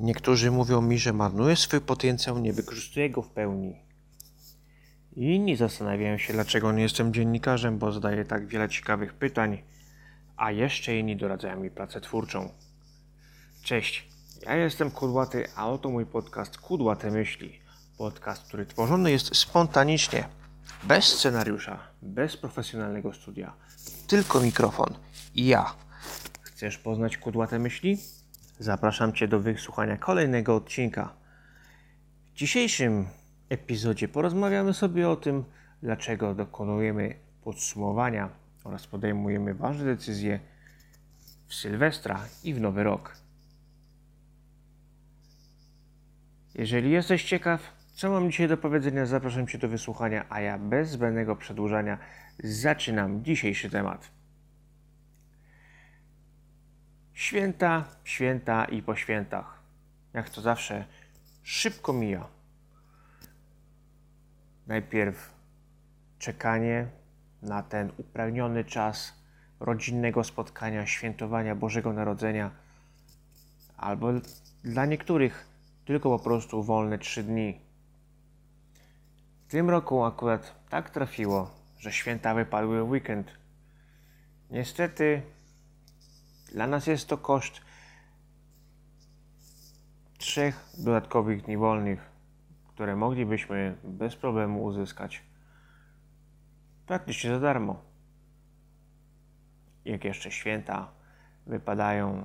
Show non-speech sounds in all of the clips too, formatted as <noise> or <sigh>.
Niektórzy mówią mi, że marnuję swój potencjał, nie wykorzystuję go w pełni. Inni zastanawiają się, dlaczego nie jestem dziennikarzem, bo zadaję tak wiele ciekawych pytań, a jeszcze inni doradzają mi pracę twórczą. Cześć, ja jestem Kudłaty, a oto mój podcast Kudłate Myśli. Podcast, który tworzony jest spontanicznie, bez scenariusza, bez profesjonalnego studia, tylko mikrofon i ja. Chcesz poznać Kudłate Myśli? Zapraszam Cię do wysłuchania kolejnego odcinka. W dzisiejszym epizodzie porozmawiamy sobie o tym, dlaczego dokonujemy podsumowania oraz podejmujemy ważne decyzje w Sylwestra i w Nowy Rok. Jeżeli jesteś ciekaw, co mam dzisiaj do powiedzenia, zapraszam Cię do wysłuchania, a ja bez zbędnego przedłużania zaczynam dzisiejszy temat. Święta, święta i po świętach. Jak to zawsze, szybko mija. Najpierw czekanie na ten upragniony czas rodzinnego spotkania, świętowania Bożego Narodzenia, albo dla niektórych tylko po prostu wolne trzy dni. W tym roku akurat tak trafiło, że święta wypadły w weekend. Niestety dla nas jest to koszt trzech dodatkowych dni wolnych, które moglibyśmy bez problemu uzyskać praktycznie za darmo. Jak jeszcze święta wypadają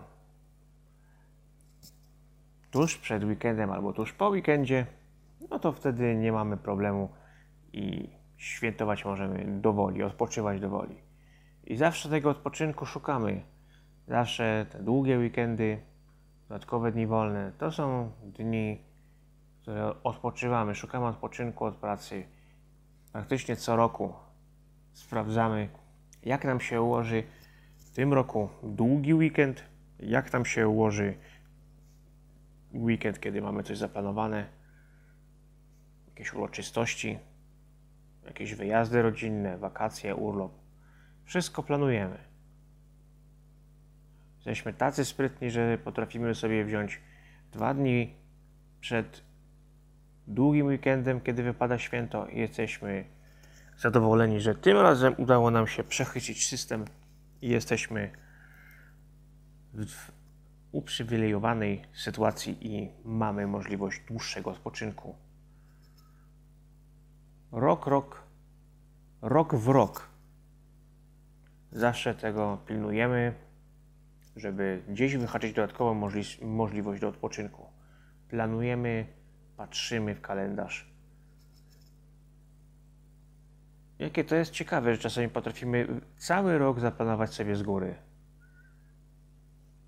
tuż przed weekendem albo tuż po weekendzie, no to wtedy nie mamy problemu i świętować możemy do woli, odpoczywać do woli. I zawsze tego odpoczynku szukamy. Zawsze te długie weekendy, dodatkowe dni wolne, to są dni, które odpoczywamy, szukamy odpoczynku od pracy. Praktycznie co roku sprawdzamy, jak nam się ułoży w tym roku długi weekend, jak nam się ułoży weekend, kiedy mamy coś zaplanowane, jakieś uroczystości, jakieś wyjazdy rodzinne, wakacje, urlop. Wszystko planujemy. Jesteśmy tacy sprytni, że potrafimy sobie wziąć dwa dni przed długim weekendem, kiedy wypada święto i jesteśmy zadowoleni, że tym razem udało nam się przechycić system i jesteśmy w uprzywilejowanej sytuacji i mamy możliwość dłuższego odpoczynku. Rok, rok, rok w rok. Zawsze tego pilnujemy, żeby gdzieś wyhaczyć dodatkową możli możliwość do odpoczynku. Planujemy, patrzymy w kalendarz. Jakie to jest ciekawe, że czasami potrafimy cały rok zaplanować sobie z góry.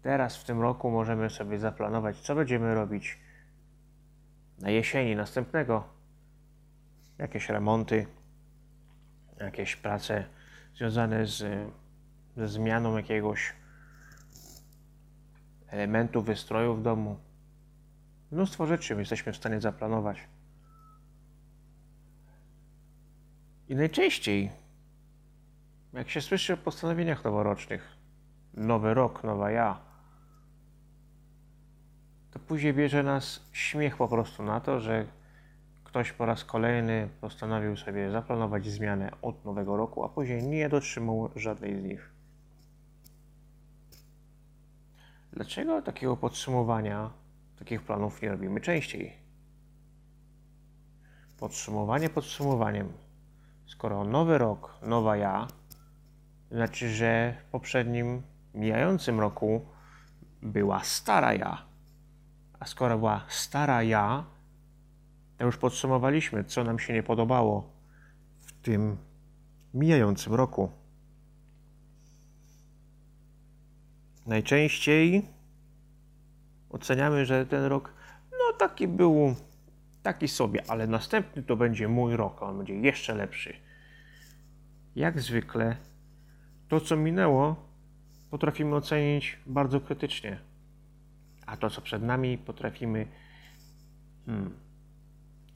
Teraz w tym roku możemy sobie zaplanować, co będziemy robić na jesieni następnego. Jakieś remonty, jakieś prace związane z, ze zmianą jakiegoś elementu wystroju w domu. Mnóstwo rzeczy jesteśmy w stanie zaplanować. I najczęściej, jak się słyszy o postanowieniach noworocznych, nowy rok, nowa ja, to później bierze nas śmiech po prostu na to, że ktoś po raz kolejny postanowił sobie zaplanować zmianę od nowego roku, a później nie dotrzymał żadnej z nich. Dlaczego takiego podsumowania, takich planów nie robimy częściej? Podsumowanie podsumowaniem. Skoro nowy rok, nowa ja, znaczy, że w poprzednim, mijającym roku była stara ja. A skoro była stara ja, to już podsumowaliśmy, co nam się nie podobało w tym mijającym roku. Najczęściej oceniamy, że ten rok, no taki był, taki sobie, ale następny to będzie mój rok, on będzie jeszcze lepszy. Jak zwykle, to co minęło, potrafimy ocenić bardzo krytycznie, a to co przed nami potrafimy hmm,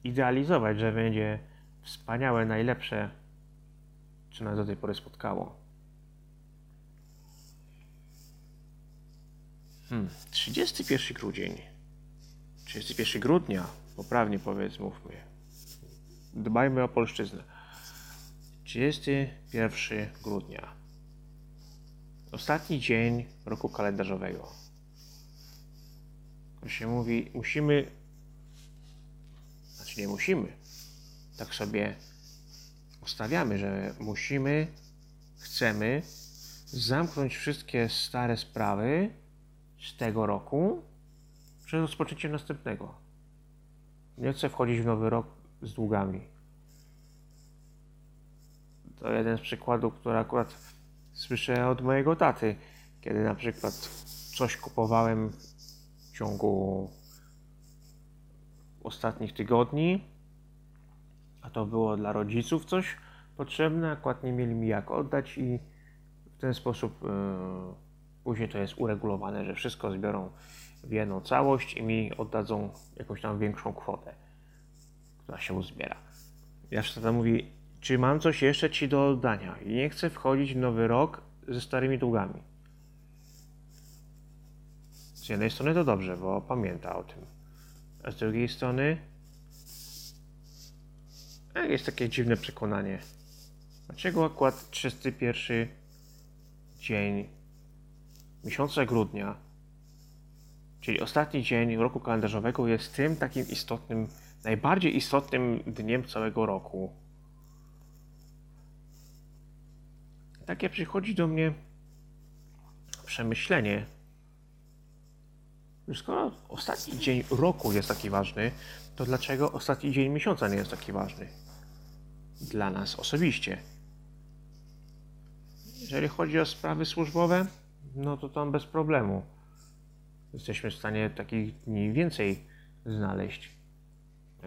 idealizować, że będzie wspaniałe, najlepsze, co nas do tej pory spotkało. Hmm, 31 grudzień. 31 grudnia, poprawnie powiedz, mówmy. Dbajmy o polszczyznę. 31 grudnia. Ostatni dzień roku kalendarzowego. To się mówi, musimy, znaczy nie musimy, tak sobie ustawiamy, że musimy, chcemy zamknąć wszystkie stare sprawy z tego roku przed rozpoczęciem następnego. Nie chcę wchodzić w nowy rok z długami. To jeden z przykładów, który akurat słyszę od mojego taty, kiedy na przykład coś kupowałem w ciągu ostatnich tygodni, a to było dla rodziców coś potrzebne, akurat nie mieli mi jak oddać i w ten sposób yy, później to jest uregulowane, że wszystko zbiorą w jedną całość i mi oddadzą jakąś tam większą kwotę, która się uzbiera. Ja tata mówi, czy mam coś jeszcze Ci do oddania i nie chcę wchodzić w nowy rok ze starymi długami. Z jednej strony to dobrze, bo pamięta o tym, a z drugiej strony jest takie dziwne przekonanie. Dlaczego akurat 31 dzień miesiąca grudnia, czyli ostatni dzień roku kalendarzowego, jest tym takim istotnym, najbardziej istotnym dniem całego roku? Takie przychodzi do mnie przemyślenie, że skoro ostatni dzień roku jest taki ważny, to dlaczego ostatni dzień miesiąca nie jest taki ważny? Dla nas osobiście. Jeżeli chodzi o sprawy służbowe, no to tam bez problemu. Jesteśmy w stanie takich dni więcej znaleźć.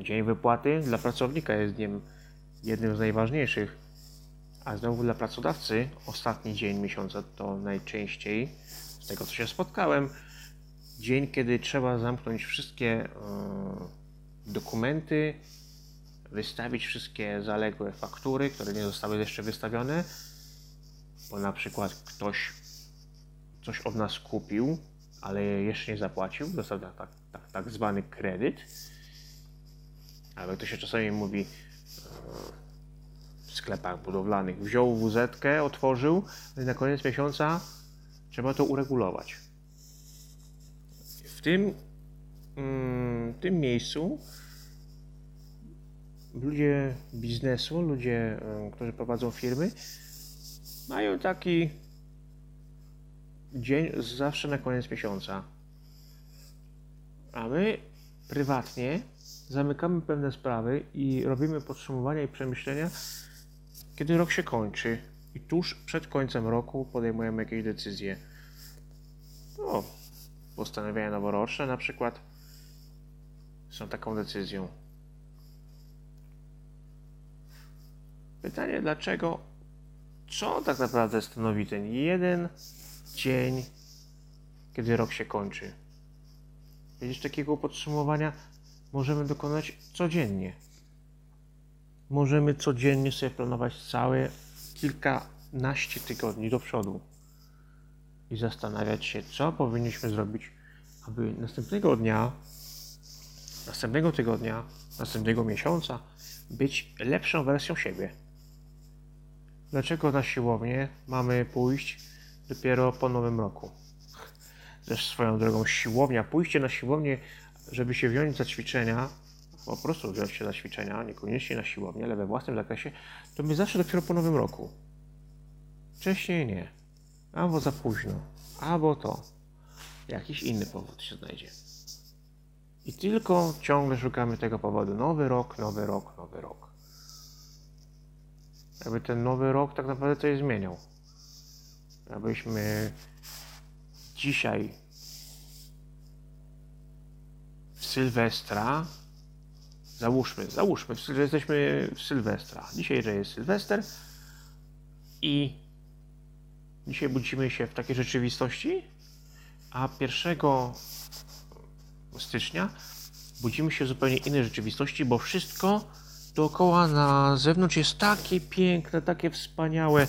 Dzień wypłaty dla pracownika jest dniem jednym z najważniejszych, a znowu dla pracodawcy ostatni dzień miesiąca to najczęściej, z tego co się spotkałem, dzień, kiedy trzeba zamknąć wszystkie yy, dokumenty, wystawić wszystkie zaległe faktury, które nie zostały jeszcze wystawione, bo na przykład ktoś coś od nas kupił, ale jeszcze nie zapłacił, dostał tak, tak, tak, tak zwany kredyt. Ale to się czasami mówi e, w sklepach budowlanych. Wziął wz otworzył, no i na koniec miesiąca trzeba to uregulować. W tym, mm, tym miejscu ludzie biznesu, ludzie, e, którzy prowadzą firmy, mają taki dzień zawsze na koniec miesiąca. A my prywatnie zamykamy pewne sprawy i robimy podsumowania i przemyślenia, kiedy rok się kończy. I tuż przed końcem roku podejmujemy jakieś decyzje. No, postanowienia noworoczne na przykład są taką decyzją. Pytanie, dlaczego, co tak naprawdę stanowi ten jeden dzień, kiedy rok się kończy. Widzisz, takiego podsumowania możemy dokonać codziennie. Możemy codziennie sobie planować całe kilkanaście tygodni do przodu i zastanawiać się, co powinniśmy zrobić, aby następnego dnia, następnego tygodnia, następnego miesiąca być lepszą wersją siebie. Dlaczego na siłownię mamy pójść dopiero po nowym roku. Też swoją drogą siłownia, pójście na siłownię, żeby się wziąć za ćwiczenia, po prostu wziąć się za ćwiczenia, niekoniecznie na siłownię, ale we własnym zakresie, to my zawsze dopiero po nowym roku. Wcześniej nie. Albo za późno, albo to. Jakiś inny powód się znajdzie. I tylko ciągle szukamy tego powodu. Nowy rok, nowy rok, nowy rok. Jakby ten nowy rok tak naprawdę coś zmieniał abyśmy dzisiaj w Sylwestra, załóżmy, załóżmy, że jesteśmy w Sylwestra. Dzisiaj, że jest Sylwester i dzisiaj budzimy się w takiej rzeczywistości, a 1 stycznia budzimy się w zupełnie innej rzeczywistości, bo wszystko dookoła na zewnątrz jest takie piękne, takie wspaniałe,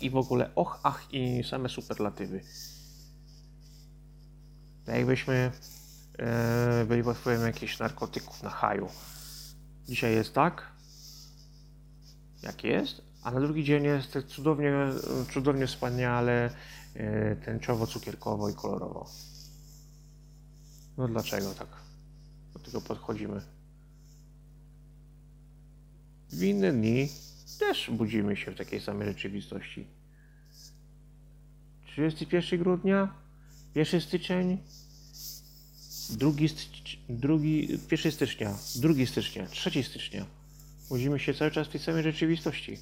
i w ogóle och, ach i same superlatywy. Tak jakbyśmy e, byli pod wpływem jakichś narkotyków na haju. Dzisiaj jest tak, jak jest, a na drugi dzień jest cudownie, cudownie wspaniale e, tęczowo, cukierkowo i kolorowo. No dlaczego tak do tego podchodzimy? W inne dni też budzimy się w takiej samej rzeczywistości. 31 grudnia, 1 styczeń, 2, drugi, 1 stycznia, 2 stycznia, 3 stycznia. Budzimy się cały czas w tej samej rzeczywistości.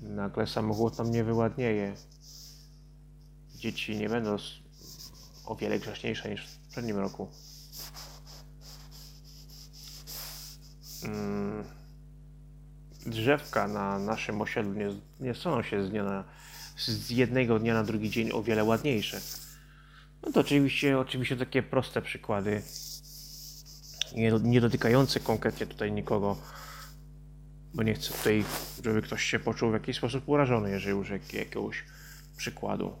Nagle samochód nam nie wyładnieje. Dzieci nie będą o wiele grzeczniejsze niż w poprzednim roku. Mm, drzewka na naszym osiedlu nie, nie staną się z, dnia na, z jednego dnia na drugi dzień o wiele ładniejsze. No to oczywiście, oczywiście takie proste przykłady, nie, nie dotykające konkretnie tutaj nikogo, bo nie chcę tutaj, żeby ktoś się poczuł w jakiś sposób urażony, jeżeli użyję jakiegoś przykładu.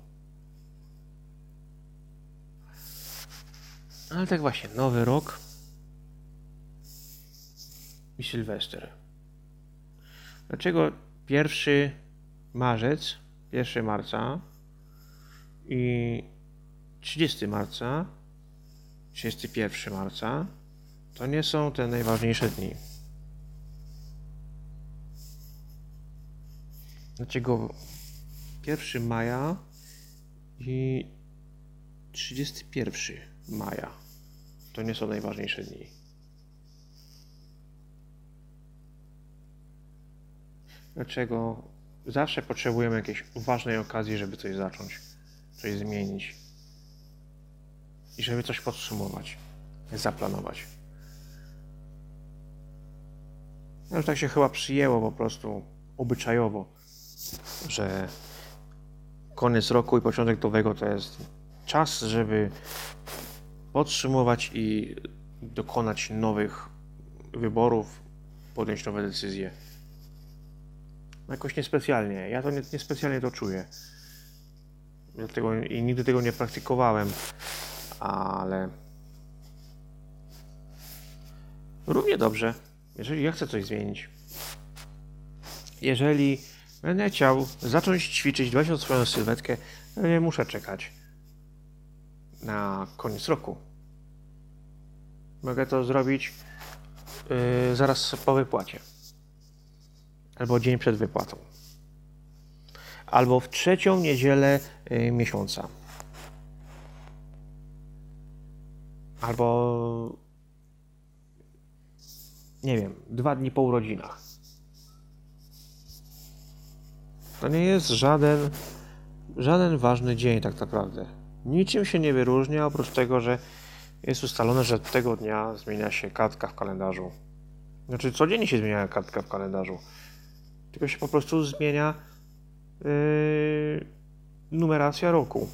Ale tak właśnie, nowy rok i Sylwester. Dlaczego 1 marzec, 1 marca i 30 marca, 31 marca to nie są te najważniejsze dni? Dlaczego 1 maja i 31 maja to nie są najważniejsze dni? Dlaczego zawsze potrzebujemy jakiejś ważnej okazji, żeby coś zacząć, coś zmienić i żeby coś podsumować, zaplanować. No, tak się chyba przyjęło po prostu obyczajowo, że koniec roku i początek nowego to jest czas, żeby podsumować i dokonać nowych wyborów, podjąć nowe decyzje. Jakoś niespecjalnie. Ja to niespecjalnie nie to czuję. Dlatego i nigdy tego nie praktykowałem, ale równie dobrze, jeżeli ja chcę coś zmienić. Jeżeli będę chciał zacząć ćwiczyć, dbać o swoją sylwetkę, nie muszę czekać na koniec roku. Mogę to zrobić yy, zaraz po wypłacie albo dzień przed wypłatą, albo w trzecią niedzielę y, miesiąca, albo nie wiem, dwa dni po urodzinach. To nie jest żaden, żaden ważny dzień tak naprawdę. Niczym się nie wyróżnia, oprócz tego, że jest ustalone, że tego dnia zmienia się kartka w kalendarzu. Znaczy, codziennie się zmienia kartka w kalendarzu tylko się po prostu zmienia yy, numeracja roku.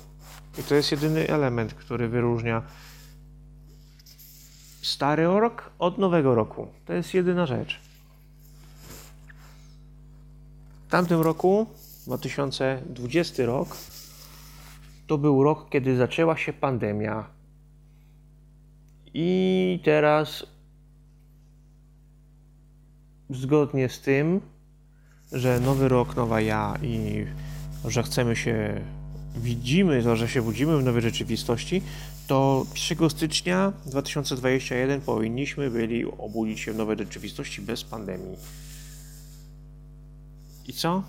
I to jest jedyny element, który wyróżnia stary rok od nowego roku. To jest jedyna rzecz. W tamtym roku, 2020 rok, to był rok, kiedy zaczęła się pandemia. I teraz, zgodnie z tym, że nowy rok, nowa ja i że chcemy się, widzimy to, że się budzimy w nowej rzeczywistości, to 1 stycznia 2021 powinniśmy byli obudzić się w nowej rzeczywistości bez pandemii. I co?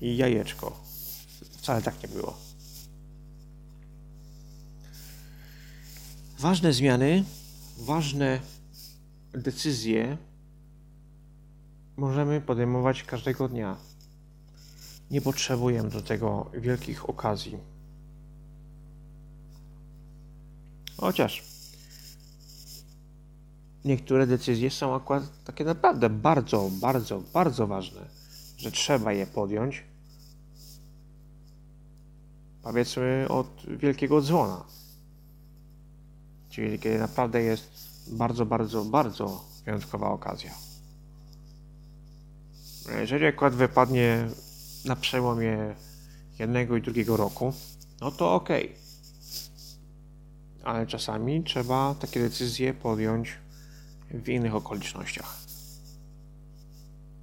I jajeczko. Wcale tak nie było. Ważne zmiany, ważne decyzje możemy podejmować każdego dnia. Nie potrzebujemy do tego wielkich okazji. Chociaż niektóre decyzje są akurat takie naprawdę bardzo, bardzo, bardzo ważne, że trzeba je podjąć. Powiedzmy od wielkiego dzwona. Czyli kiedy naprawdę jest bardzo, bardzo, bardzo wyjątkowa okazja. Jeżeli akurat wypadnie na przełomie jednego i drugiego roku, no to ok. Ale czasami trzeba takie decyzje podjąć w innych okolicznościach.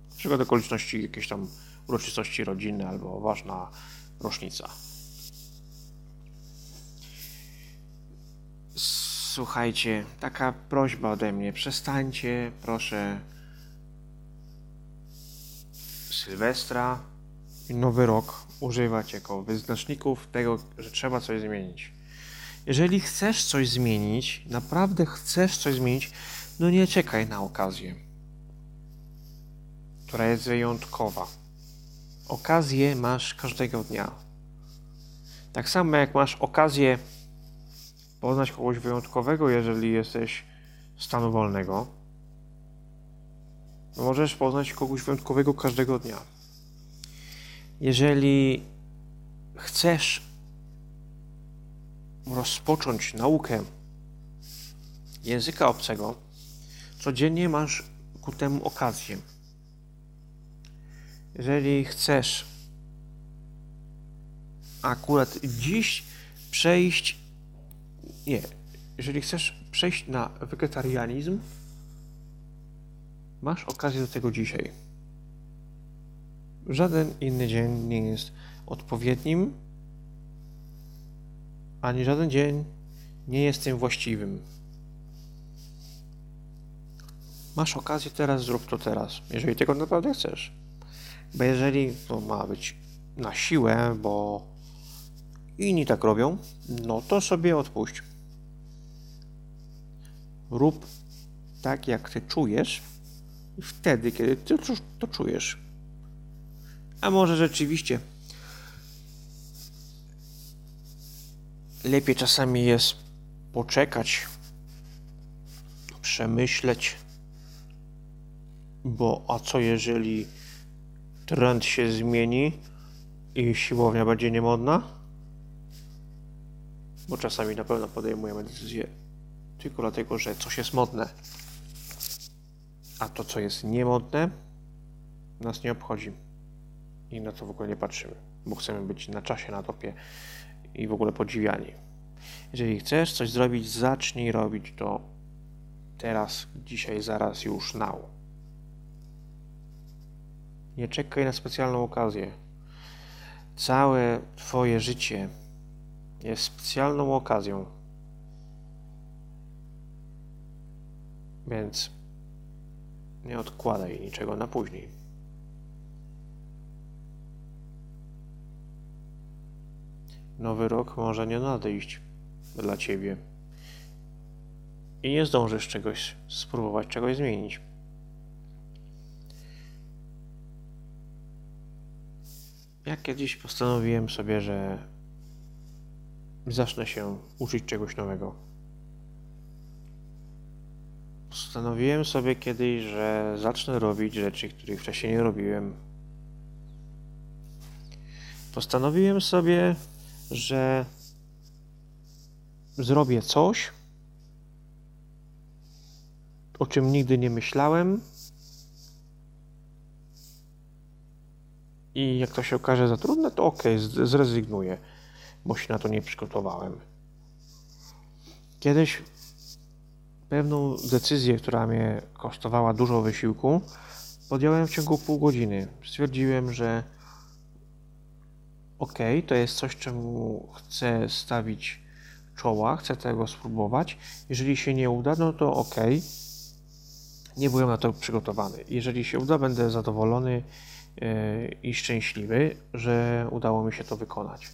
Na przykład okoliczności jakiejś tam uroczystości rodzinne albo ważna rocznica. Słuchajcie, taka prośba ode mnie. Przestańcie, proszę, Sylwestra i Nowy Rok używać jako wyznaczników tego, że trzeba coś zmienić. Jeżeli chcesz coś zmienić, naprawdę chcesz coś zmienić, no nie czekaj na okazję, która jest wyjątkowa. Okazję masz każdego dnia. Tak samo jak masz okazję poznać kogoś wyjątkowego, jeżeli jesteś stanu wolnego, możesz poznać kogoś wyjątkowego każdego dnia. Jeżeli chcesz rozpocząć naukę języka obcego, codziennie masz ku temu okazję. Jeżeli chcesz akurat dziś przejść, nie, jeżeli chcesz przejść na wegetarianizm, masz okazję do tego dzisiaj. Żaden inny dzień nie jest odpowiednim, ani żaden dzień nie jest tym właściwym. Masz okazję teraz, zrób to teraz, jeżeli tego naprawdę chcesz. Bo jeżeli to ma być na siłę, bo inni tak robią, no to sobie odpuść. Rób tak, jak ty czujesz, wtedy, kiedy ty to czujesz. A może rzeczywiście lepiej czasami jest poczekać, przemyśleć, bo a co jeżeli trend się zmieni i siłownia będzie niemodna? Bo czasami na pewno podejmujemy decyzje tylko dlatego, że coś jest modne. A to, co jest niemodne, nas nie obchodzi. I na to w ogóle nie patrzymy, bo chcemy być na czasie, na topie i w ogóle podziwiani. Jeżeli chcesz coś zrobić, zacznij robić to teraz, dzisiaj, zaraz, już, now. Nie czekaj na specjalną okazję. Całe Twoje życie jest specjalną okazją. Więc nie odkładaj niczego na później. Nowy rok może nie nadejść dla ciebie i nie zdążysz czegoś spróbować, czegoś zmienić. Ja kiedyś postanowiłem sobie, że zacznę się uczyć czegoś nowego. Postanowiłem sobie kiedyś, że zacznę robić rzeczy, których wcześniej nie robiłem. Postanowiłem sobie, że zrobię coś, o czym nigdy nie myślałem. I jak to się okaże za trudne, to ok, zrezygnuję, bo się na to nie przygotowałem. Kiedyś pewną decyzję, która mnie kosztowała dużo wysiłku, podjąłem w ciągu pół godziny. Stwierdziłem, że ok, to jest coś, czemu chcę stawić czoła, chcę tego spróbować. Jeżeli się nie uda, no to ok. Nie byłem na to przygotowany. Jeżeli się uda, będę zadowolony yy, i szczęśliwy, że udało mi się to wykonać.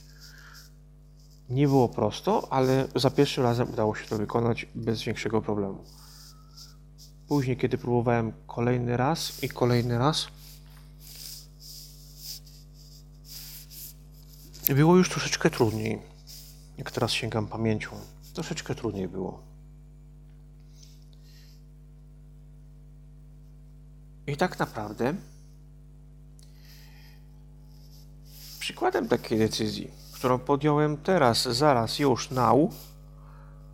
Nie było prosto, ale za pierwszym razem udało się to wykonać bez większego problemu. Później, kiedy próbowałem kolejny raz i kolejny raz, było już troszeczkę trudniej. Jak teraz sięgam pamięcią, troszeczkę trudniej było. I tak naprawdę przykładem takiej decyzji którą podjąłem teraz, zaraz, już, now,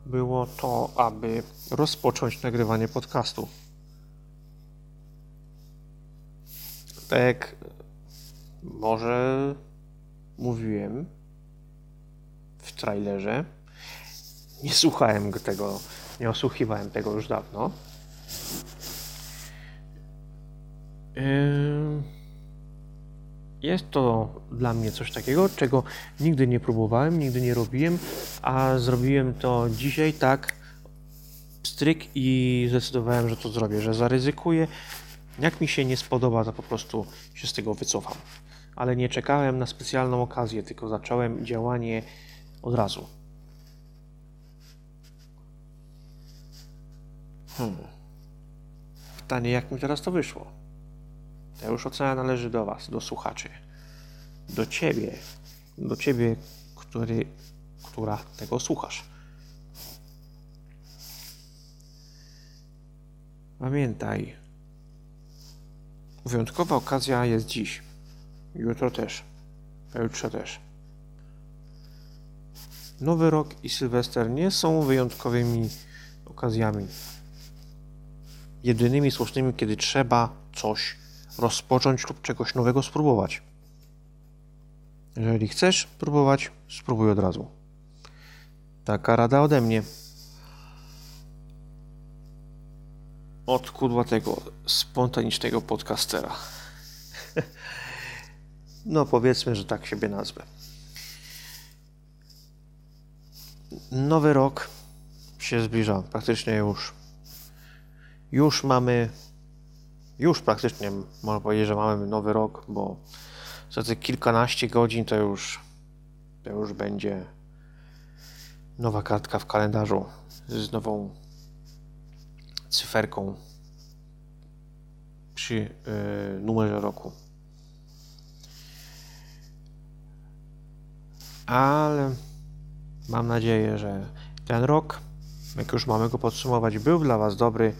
było to, aby rozpocząć nagrywanie podcastu. Tak jak może mówiłem, w trailerze. Nie słuchałem go tego, nie osłuchiwałem tego już dawno. Yy, jest to dla mnie coś takiego, czego nigdy nie próbowałem, nigdy nie robiłem, a zrobiłem to dzisiaj tak, stryk i zdecydowałem, że to zrobię, że zaryzykuję. Jak mi się nie spodoba, to po prostu się z tego wycofam. Ale nie czekałem na specjalną okazję, tylko zacząłem działanie od razu. Hmm. Pytanie, jak mi teraz to wyszło? To już ocena należy do Was, do słuchaczy. Do Ciebie. Do Ciebie, który, która tego słuchasz. Pamiętaj, wyjątkowa okazja jest dziś. Jutro też. Jutrze też. Nowy rok i Sylwester nie są wyjątkowymi okazjami. Jedynymi słusznymi, kiedy trzeba coś rozpocząć lub czegoś nowego spróbować. Jeżeli chcesz próbować, spróbuj od razu. Taka rada ode mnie. Od kudłatego, spontanicznego podcastera. <laughs> no powiedzmy, że tak siebie nazwę. Nowy rok się zbliża, praktycznie już. Już mamy już praktycznie można powiedzieć, że mamy nowy rok, bo za te kilkanaście godzin to już, to już będzie nowa kartka w kalendarzu z nową cyferką przy yy, numerze roku. Ale mam nadzieję, że ten rok, jak już mamy go podsumować, był dla Was dobry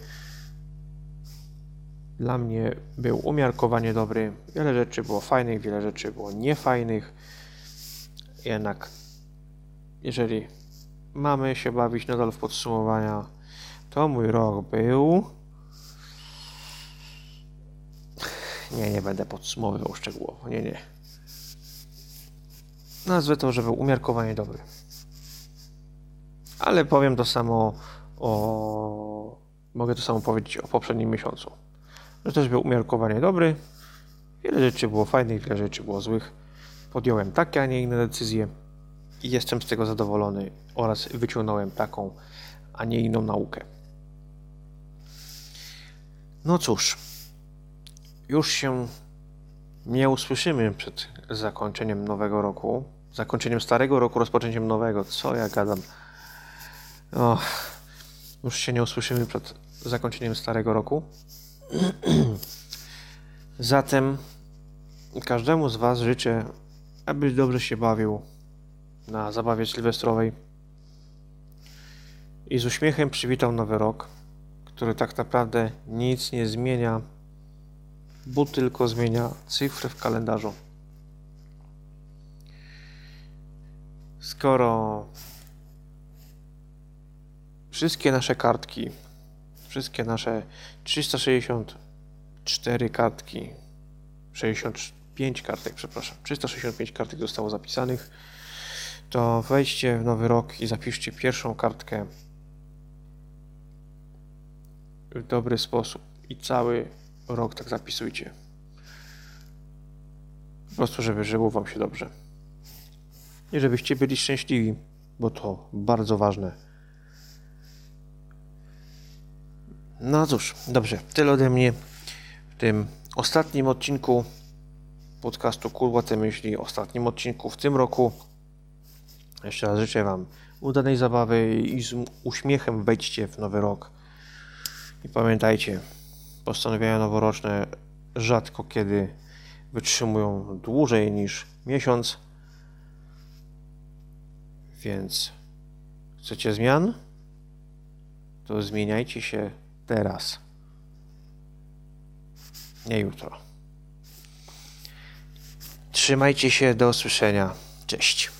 dla mnie był umiarkowanie dobry. Wiele rzeczy było fajnych, wiele rzeczy było niefajnych. Jednak, jeżeli mamy się bawić nadal w podsumowania, to mój rok był. Nie, nie będę podsumowywał szczegółowo. Nie, nie. Nazwę to, że był umiarkowanie dobry. Ale powiem to samo o. Mogę to samo powiedzieć o poprzednim miesiącu że też był umiarkowanie dobry. Wiele rzeczy było fajnych, wiele rzeczy było złych. Podjąłem takie, a nie inne decyzje i jestem z tego zadowolony oraz wyciągnąłem taką, a nie inną naukę. No cóż, już się nie usłyszymy przed zakończeniem nowego roku, zakończeniem starego roku, rozpoczęciem nowego. Co ja gadam? Oh, już się nie usłyszymy przed zakończeniem starego roku. <clears throat> Zatem każdemu z Was życzę, aby dobrze się bawił na zabawie sylwestrowej i z uśmiechem przywitał nowy rok, który tak naprawdę nic nie zmienia, bo tylko zmienia cyfrę w kalendarzu. Skoro wszystkie nasze kartki wszystkie nasze 364 kartki, 65 kartek, przepraszam, 365 kartek zostało zapisanych, to wejdźcie w nowy rok i zapiszcie pierwszą kartkę w dobry sposób i cały rok tak zapisujcie. Po prostu, żeby żyło Wam się dobrze. I żebyście byli szczęśliwi, bo to bardzo ważne. No cóż, dobrze, tyle ode mnie w tym ostatnim odcinku podcastu Kurwa te myśli, ostatnim odcinku w tym roku. Jeszcze raz życzę Wam udanej zabawy i z uśmiechem wejdźcie w nowy rok. I pamiętajcie, postanowienia noworoczne rzadko kiedy wytrzymują dłużej niż miesiąc. Więc chcecie zmian? To zmieniajcie się teraz. Nie jutro. Trzymajcie się, do usłyszenia. Cześć.